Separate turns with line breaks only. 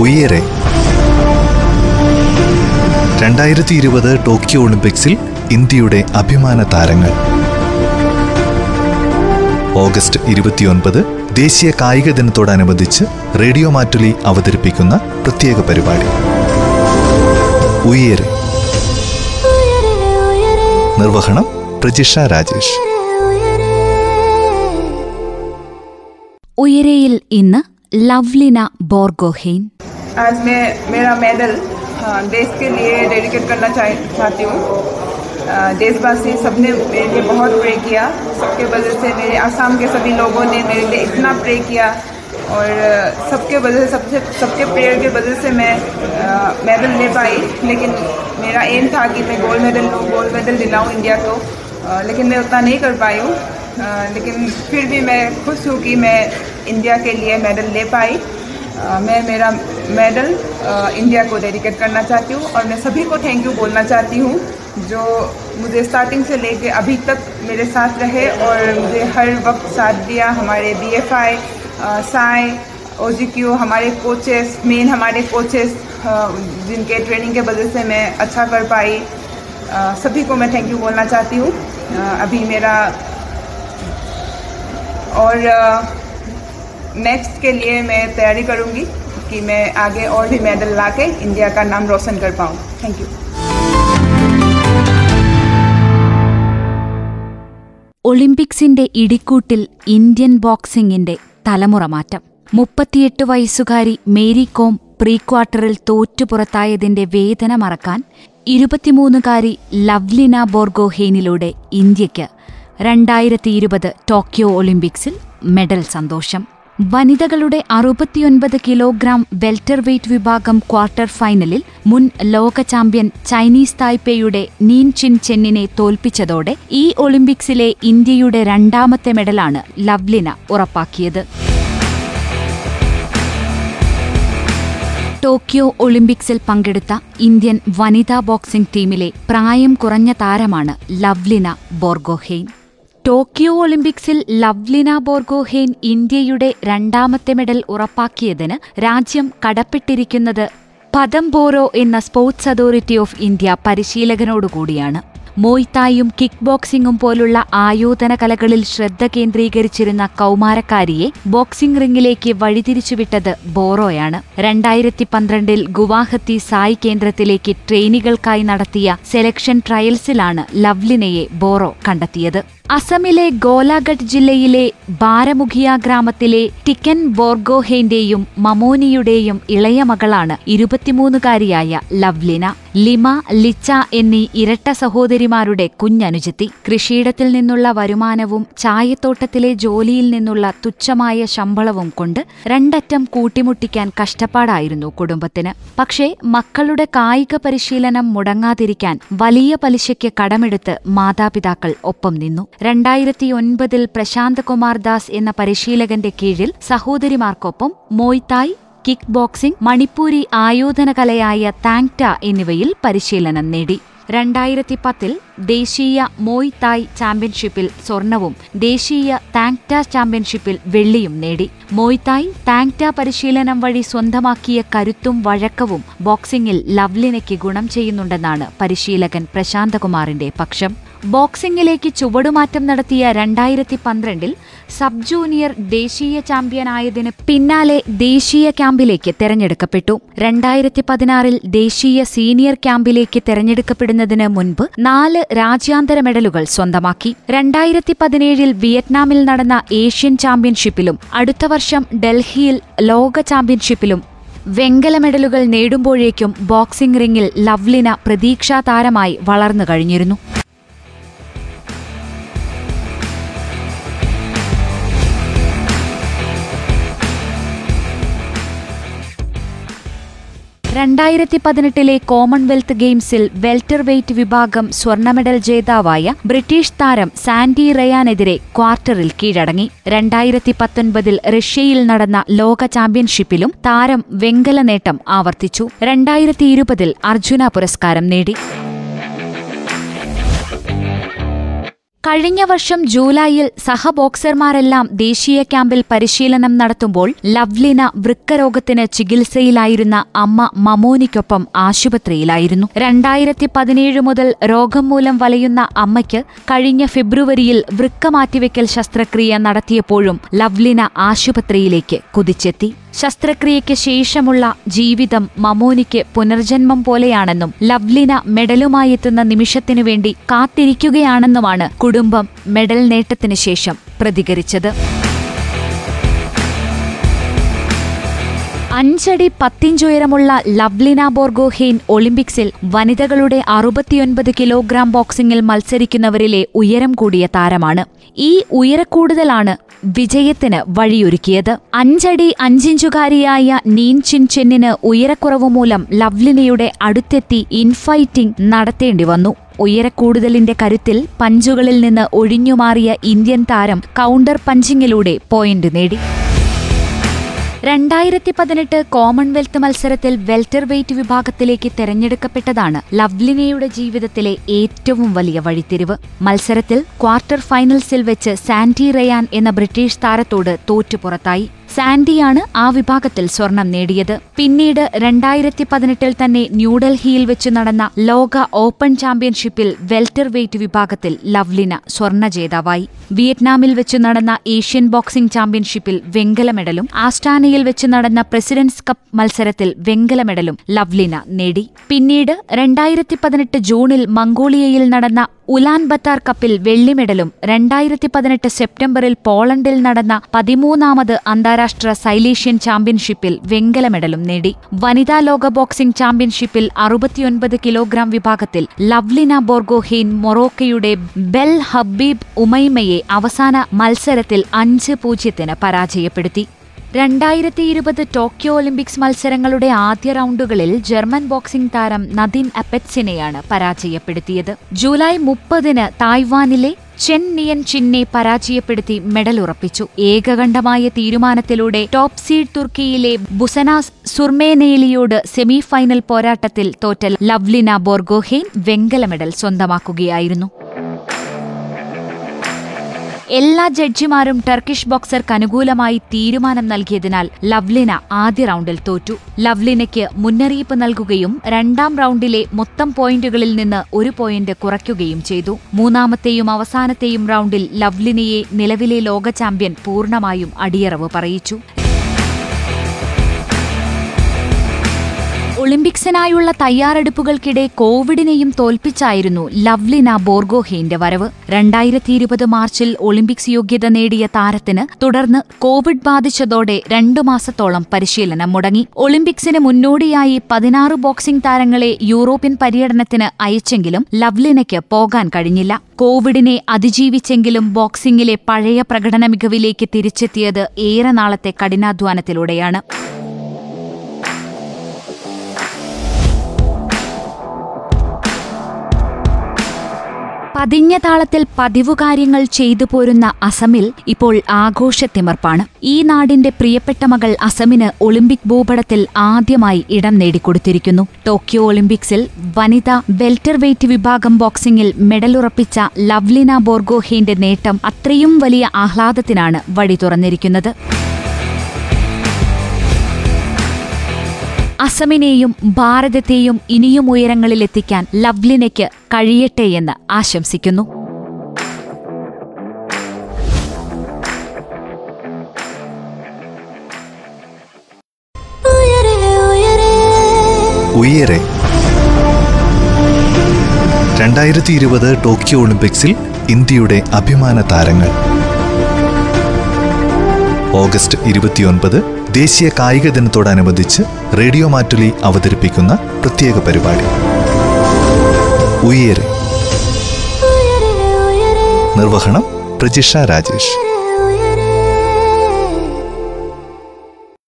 ഉയരെ. രണ്ടായിരത്തി ഇരുപത് ടോക്കിയോ ഒളിമ്പിക്സിൽ ഇന്ത്യയുടെ അഭിമാന താരങ്ങൾ. ഓഗസ്റ്റ് ഇരുപത്തിയൊൻപത് ദേശീയ കായിക ദിനത്തോടനുബന്ധിച്ച് റേഡിയോ മാറ്റുലി അവതരിപ്പിക്കുന്ന പ്രത്യേക പരിപാടി. ഉയരെ. നിർവഹണം പ്രജിഷ രാജേഷ്.
ഉയരയിൽ ഇന്ന് ലവ്ലിന ബോർഗോഹെയ്ൻ.
आज मैं मेरा मेडल हाँ, देश के लिए डेडिकेट करना चाह चाहती हूँ। देशवासी सबने मेरे लिए बहुत प्रे किया। सबके वजह से मेरे आसाम के सभी लोगों ने मेरे लिए इतना प्रे किया। और सबके वजह से सबसे सबके प्रेयर के वजह से मैं मेडल ले पाई। लेकिन मेरा एम था कि मैं गोल्ड मेडल लूँ गोल्ड मेडल दिलाऊँ इंडिया को। लेकिन मैं उतना नहीं कर पाई हूँ। लेकिन फिर भी मैं खुश हूँ कि मैं इंडिया के लिए मेडल ले पाई। मैं मेरा मेडल इंडिया को डेडिकेट करना चाहती हूँ और मैं सभी को थैंक यू बोलना चाहती हूँ जो मुझे स्टार्टिंग से लेके अभी तक मेरे साथ रहे और मुझे हर वक्त साथ दिया। हमारे B F I SAI O G Q हमारे कोचेस मेन हमारे कोचेस जिनके ट्रेनिंग के वजह से मैं अच्छा कर पाई। सभी को मैं थैंक यू बोलना चाहती हूँ। अभी मेरा और नेक्स्ट के लिए मैं तैयारी करूँगी कि मैं आगे और भी मेडल ला के इंडिया का नाम रोशन कर पाऊँ थैंक यू
ഒളിമ്പിക്സിന്റെ ഇടിക്കൂട്ടിൽ ഇന്ത്യൻ ബോക്സിംഗിന്റെ തലമുറ മാറ്റം മുപ്പത്തിയെട്ട് വയസ്സുകാരി മേരി കോം പ്രീ ക്വാർട്ടറിൽ തോറ്റുപുറത്തായതിന്റെ വേദന മറക്കാൻ ഇരുപത്തിമൂന്നുകാരി ലവ്ലിന ബോർഗോഹെയ്നിലൂടെ ഇന്ത്യയ്ക്ക് രണ്ടായിരത്തി ഇരുപത് ടോക്കിയോ ഒളിമ്പിക്സിൽ മെഡൽ സന്തോഷം വനിതകളുടെ അറുപത്തിയൊൻപത് കിലോഗ്രാം വെൽറ്റർ വെയ്റ്റ് വിഭാഗം ക്വാർട്ടർ ഫൈനലിൽ മുൻ ലോക ചാമ്പ്യൻ ചൈനീസ് തായ്പേയുടെ നീൻ ചിൻ ചെന്നിനെ തോൽപ്പിച്ചതോടെ ഈ ഒളിമ്പിക്സിലെ ഇന്ത്യയുടെ രണ്ടാമത്തെ മെഡലാണ് ലവ്ലിന ഉറപ്പാക്കിയത്. ടോക്കിയോ ഒളിമ്പിക്സിൽ പങ്കെടുത്ത ഇന്ത്യൻ വനിതാ ബോക്സിംഗ് ടീമിലെ പ്രായം കുറഞ്ഞ താരമാണ് ലവ്ലിന ബോർഗോഹെയ്ൻ. ടോക്കിയോ ഒളിമ്പിക്സിൽ ലവ്ലിന ബോർഗോഹെയ്ൻ ഇന്ത്യയുടെ രണ്ടാമത്തെ മെഡൽ ഉറപ്പാക്കിയതിന് രാജ്യം കടപ്പെട്ടിരിക്കുന്നത് പദംബോറോ എന്ന സ്പോർട്സ് അതോറിറ്റി ഓഫ് ഇന്ത്യ പരിശീലകനോടുകൂടിയാണ്. മോയ്തായും കിക്ക് ബോക്സിംഗും പോലുള്ള ആയോധന കലകളിൽ ശ്രദ്ധ കേന്ദ്രീകരിച്ചിരുന്ന കൗമാരക്കാരിയെ ബോക്സിംഗ് റിംഗിലേക്ക് വഴിതിരിച്ചുവിട്ടത് ബോറോയാണ്. രണ്ടായിരത്തി പന്ത്രണ്ടിൽ ഗുവാഹത്തി സായ് കേന്ദ്രത്തിലേക്ക് ട്രെയിനികൾക്കായി നടത്തിയ സെലക്ഷൻ ട്രയൽസിലാണ് ലവ്ലിനയെ ബോറോ കണ്ടെത്തിയത്. അസമിലെ ഗോലാഘട്ട് ജില്ലയിലെ ബാരമുഖിയ ഗ്രാമത്തിലെ ടിക്കൻ ബോർഗോഹേന്റെയും മമോനിയുടെയും ഇളയ മകളാണ് ഇരുപത്തിമൂന്നുകാരിയായ ലവ്ലിന. ലിമ ലിച്ച എന്നീ ഇരട്ട സഹോദരിമാരുടെ കുഞ്ഞനുജത്തി. കൃഷിയിടത്തിൽ നിന്നുള്ള വരുമാനവും ചായത്തോട്ടത്തിലെ ജോലിയിൽ നിന്നുള്ള തുച്ഛമായ ശമ്പളവും കൊണ്ട് രണ്ടറ്റം കൂട്ടിമുട്ടിക്കാൻ കഷ്ടപ്പാടായിരുന്നു കുടുംബത്തിന്. പക്ഷേ മക്കളുടെ കായിക പരിശീലനം മുടങ്ങാതിരിക്കാൻ വലിയ പലിശയ്ക്ക് കടമെടുത്ത് മാതാപിതാക്കൾ ഒപ്പം നിന്നു. രണ്ടായിരത്തി ഒൻപതിൽ പ്രശാന്ത് കുമാർ ദാസ് എന്ന പരിശീലകന്റെ കീഴിൽ സഹോദരിമാർക്കൊപ്പം മോയ്തായ് കിക്ക് ബോക്സിംഗ് മണിപ്പൂരി ആയോധന കലയായ താങ്ട എന്നിവയിൽ പരിശീലനം നേടി. രണ്ടായിരത്തി പത്തിൽ ദേശീയ മോയ് തായ് ചാമ്പ്യൻഷിപ്പിൽ സ്വർണവും ദേശീയ താങ്ട ചാമ്പ്യൻഷിപ്പിൽ വെള്ളിയും നേടി. മോയ് തായ് താങ്ട പരിശീലനം വഴി സ്വന്തമാക്കിയ കരുത്തും വഴക്കവും ബോക്സിംഗിൽ ലവ്ലിനയ്ക്ക് ഗുണം ചെയ്യുന്നുണ്ടെന്നാണ് പരിശീലകൻ പ്രശാന്തകുമാറിന്റെ പക്ഷം. ബോക്സിംഗിലേക്ക് ചുവടുമാറ്റം നടത്തിയ രണ്ടായിരത്തി പന്ത്രണ്ടിൽ സബ് ജൂനിയർ ദേശീയ ചാമ്പ്യനായതിന് പിന്നാലെ ദേശീയ ക്യാമ്പിലേക്ക് തെരഞ്ഞെടുക്കപ്പെട്ടു. രണ്ടായിരത്തി പതിനാറിൽ ദേശീയ സീനിയർ ക്യാമ്പിലേക്ക് തെരഞ്ഞെടുക്കപ്പെടുന്നതിന് മുൻപ് നാല് രാജ്യാന്തര മെഡലുകൾ സ്വന്തമാക്കി. രണ്ടായിരത്തി പതിനേഴിൽ വിയറ്റ്നാമിൽ നടന്ന ഏഷ്യൻ ചാമ്പ്യൻഷിപ്പിലും അടുത്ത വർഷം ഡൽഹിയിൽ ലോക ചാമ്പ്യൻഷിപ്പിലും വെങ്കല മെഡലുകൾ നേടുമ്പോഴേക്കും ബോക്സിംഗ് റിംഗിൽ ലവ്ലിന പ്രതീക്ഷാ താരമായി വളർന്നു കഴിഞ്ഞിരുന്നു. രണ്ടായിരത്തി പതിനെട്ടിലെ കോമൺവെൽത്ത് ഗെയിംസിൽ വെൽറ്റർ വെയ്റ്റ് വിഭാഗം സ്വർണ മെഡൽ ജേതാവായ ബ്രിട്ടീഷ് താരം സാൻഡി റയാനെതിരെ ക്വാർട്ടറിൽ കീഴടങ്ങി. രണ്ടായിരത്തി പത്തൊൻപതിൽ റഷ്യയിൽ നടന്ന ലോക ചാമ്പ്യൻഷിപ്പിലും താരം വെങ്കല നേട്ടം ആവർത്തിച്ചു. രണ്ടായിരത്തി ഇരുപതിൽ അർജുന പുരസ്കാരം നേടി. കഴിഞ്ഞ വർഷം ജൂലൈയിൽ സഹബോക്സർമാരെല്ലാം ദേശീയ ക്യാമ്പിൽ പരിശീലനം നടത്തുമ്പോൾ ലവ്ലിന വൃക്കരോഗത്തിന് ചികിത്സയിലായിരുന്ന അമ്മ മമോനിക്കൊപ്പം ആശുപത്രിയിലായിരുന്നു. രണ്ടായിരത്തി പതിനേഴ് മുതൽ രോഗം മൂലം വലയുന്ന അമ്മയ്ക്ക് കഴിഞ്ഞ ഫെബ്രുവരിയിൽ വൃക്ക മാറ്റിവെക്കൽ ശസ്ത്രക്രിയ നടത്തിയപ്പോഴും ലവ്ലിന ആശുപത്രിയിലേക്ക് കുതിച്ചെത്തി. ശസ്ത്രക്രിയയ്ക്ക് ശേഷമുള്ള ജീവിതം മമോനിക്ക് പുനർജന്മം പോലെയാണെന്നും ലവ്ലിന മെഡലുമായി എത്തുന്ന നിമിഷത്തിനു വേണ്ടി കാത്തിരിക്കുകയാണെന്നുമാണ് കുടുംബം മെഡൽ നേട്ടത്തിന് ശേഷം പ്രതികരിച്ചത് അഞ്ചടി പത്തിഞ്ചുയരമുള്ള ലവ്ലിന ബോർഗോഹെയ്ൻ ഒളിമ്പിക്സിൽ വനിതകളുടെ അറുപത്തിയൊൻപത് കിലോഗ്രാം ബോക്സിംഗിൽ മത്സരിക്കുന്നവരിലെ ഉയരം കൂടിയ താരമാണ്. ഈ ഉയരക്കൂടുതലാണ് വിജയത്തിന് വഴിയൊരുക്കിയത്. അഞ്ചടി അഞ്ചിഞ്ചുകാരിയായ നീൻ ചിൻ ചെന്നിന് ഉയരക്കുറവ് മൂലം ലവ്ലിനയുടെ അടുത്തെത്തി ഇൻഫൈറ്റിംഗ് നടത്തേണ്ടി വന്നു. ഉയരക്കൂടുതലിന്റെ കരുത്തിൽ പഞ്ചുകളിൽ നിന്ന് ഒഴിഞ്ഞുമാറിയ ഇന്ത്യൻ താരം കൗണ്ടർ പഞ്ചിങ്ങിലൂടെ പോയിന്റ് നേടി. രണ്ടായിരത്തി പതിനെട്ട് കോമൺവെൽത്ത് മത്സരത്തിൽ വെൽറ്റർ വെയ്റ്റ് വിഭാഗത്തിലേക്ക് തെരഞ്ഞെടുക്കപ്പെട്ടതാണ് ലവ്ലിനയുടെ ജീവിതത്തിലെ ഏറ്റവും വലിയ വഴിത്തിരിവ്. മത്സരത്തിൽ ക്വാർട്ടർ ഫൈനൽസിൽ വെച്ച് സാൻഡി റയാൻ എന്ന ബ്രിട്ടീഷ് താരത്തോട് തോറ്റുപുറത്തായി സാൻഡിയാണ് ആ വിഭാഗത്തിൽ സ്വർണം നേടിയത്. പിന്നീട് രണ്ടായിരത്തി പതിനെട്ടിൽ തന്നെ ന്യൂഡൽഹിയിൽ വെച്ച് നടന്ന ലോക ഓപ്പൺ ചാമ്പ്യൻഷിപ്പിൽ വെൽറ്റർ വെയ്റ്റ് വിഭാഗത്തിൽ ലവ്ലിന സ്വർണ ജേതാവായി. വിയറ്റ്നാമിൽ വെച്ച് നടന്ന ഏഷ്യൻ ബോക്സിംഗ് ചാമ്പ്യൻഷിപ്പിൽ വെങ്കല മെഡലും ആസ്റ്റാനയിൽ വെച്ച് നടന്ന പ്രസിഡന്റ്സ് കപ്പ് മത്സരത്തിൽ വെങ്കല മെഡലും ലവ്ലിന നേടി. പിന്നീട് രണ്ടായിരത്തി പതിനെട്ട് ജൂണിൽ മംഗോളിയയിൽ നടന്ന ഉലാൻ ബത്താർ കപ്പിൽ വെള്ളിമെഡലും രണ്ടായിരത്തി പതിനെട്ട് സെപ്റ്റംബറിൽ പോളണ്ടിൽ നടന്ന പതിമൂന്നാമത് അന്താരാഷ്ട്ര സൈലീഷ്യൻ ചാമ്പ്യൻഷിപ്പിൽ വെങ്കല മെഡലും നേടി. വനിതാ ലോക ബോക്സിംഗ് ചാമ്പ്യൻഷിപ്പിൽ അറുപത്തിയൊൻപത് കിലോഗ്രാം വിഭാഗത്തിൽ ലവ്ലിന ബോർഗോഹീൻ മൊറോക്കയുടെ ബെൽ ഹബീബ് ഉമൈമയെ അവസാന മത്സരത്തിൽ അഞ്ച് പൂജ്യത്തിന് പരാജയപ്പെടുത്തി. രണ്ടായിരത്തി ഇരുപത് ടോക്കിയോ ഒളിമ്പിക്സ് മത്സരങ്ങളുടെ ആദ്യ റൗണ്ടുകളിൽ ജർമ്മൻ ബോക്സിംഗ് താരം നദിൻ അപ്പെറ്റ്സിനെയാണ് പരാജയപ്പെടുത്തിയത്. ജൂലൈ മുപ്പതിന് തായ്വാനിലെ ചെൻ നിയൻ ചിന്നെ പരാജയപ്പെടുത്തി മെഡൽ ഉറപ്പിച്ചു. ഏകകണ്ഠമായ തീരുമാനത്തിലൂടെ ടോപ്പ് സീഡ് തുർക്കിയിലെ ബുസനാസ് സുർമേനേലിയോട് സെമിഫൈനൽ പോരാട്ടത്തിൽ തോറ്റൽ ലവ്ലിന ബോർഗോഹെയ്ൻ വെങ്കല മെഡൽ സ്വന്തമാക്കുകയായിരുന്നു. എല്ലാ ജഡ്ജിമാരും ടർക്കിഷ് ബോക്സർക്ക് അനുകൂലമായി തീരുമാനം നൽകിയതിനാൽ ലവ്ലിന ആദ്യ റൗണ്ടിൽ തോറ്റു. ലവ്ലിനയ്ക്ക് മുന്നറിയിപ്പ് നൽകുകയും രണ്ടാം റൗണ്ടിലെ മൊത്തം പോയിന്റുകളിൽ നിന്ന് ഒരു പോയിന്റ് കുറയ്ക്കുകയും ചെയ്തു. മൂന്നാമത്തെയും അവസാനത്തെയും റൗണ്ടിൽ ലവ്ലിനയെ നിലവിലെ ലോക ചാമ്പ്യൻ പൂർണമായും അടിയറവ് പറയിച്ചു. ഒളിമ്പിക്സിനായുള്ള തയ്യാറെടുപ്പുകൾക്കിടെ കോവിഡിനെയും തോൽപ്പിച്ചായിരുന്നു ലവ്ലിന ബോർഗോഹെയിന്റെ വരവ്. രണ്ടായിരത്തി ഇരുപത് മാർച്ചിൽ ഒളിമ്പിക്സ് യോഗ്യത നേടിയ താരത്തിന് തുടർന്ന് കോവിഡ് ബാധിച്ചതോടെ രണ്ടു മാസത്തോളം പരിശീലനം മുടങ്ങി. ഒളിമ്പിക്സിന് മുന്നോടിയായി പതിനാറ് ബോക്സിംഗ് താരങ്ങളെ യൂറോപ്യൻ പര്യടനത്തിന് അയച്ചെങ്കിലും ലവ്ലിനയ്ക്ക് പോകാൻ കഴിഞ്ഞില്ല. കോവിഡിനെ അതിജീവിച്ചെങ്കിലും ബോക്സിംഗിലെ പഴയ പ്രകടന മികവിലേക്ക് തിരിച്ചെത്തിയത് ഏറെ നാളത്തെ കഠിനാധ്വാനത്തിലൂടെയാണ്. പതിഞ്ഞ താളത്തിൽ പതിവു കാര്യങ്ങൾ ചെയ്തു പോരുന്ന അസമിൽ ഇപ്പോൾ ആഘോഷത്തിമർപ്പാണ്. ഈ നാടിന്റെ പ്രിയപ്പെട്ട മകൾ അസമിന് ഒളിമ്പിക് ഭൂപടത്തിൽ ആദ്യമായി ഇടം നേടിക്കൊടുത്തിരിക്കുന്നു. ടോക്കിയോ ഒളിമ്പിക്സിൽ വനിതാ വെൽറ്റർ വെയ്റ്റ് വിഭാഗം ബോക്സിംഗിൽ മെഡലുറപ്പിച്ച ലവ്ലിന ബോർഗോഹെയിന്റെ നേട്ടം അത്രയും വലിയ ആഹ്ലാദത്തിനാണ് വഴി തുറന്നിരിക്കുന്നത്. അസമിനെയും ഭാരതത്തെയും ഇനിയും ഉയരങ്ങളിലെത്തിക്കാൻ ലവ്ലിനയ്ക്ക് കഴിയട്ടെയെന്ന് ആശംസിക്കുന്നു.
ഉയരെ ഉയരെ.
ഉയരെ. രണ്ടായിരത്തി ഇരുപത് ടോക്കിയോ ഒളിമ്പിക്സിൽ ഇന്ത്യയുടെ അഭിമാന താരങ്ങൾ. ഓഗസ്റ്റ് ഇരുപത്തിയൊൻപത് ദേശീയ കായിക ദിനത്തോടനുബന്ധിച്ച് റേഡിയോ മാറ്റുലി അവതരിപ്പിക്കുന്ന പ്രത്യേക പരിപാടി.
ഉയരെ.
നിർവഹണം പ്രജിഷ രാജേഷ്.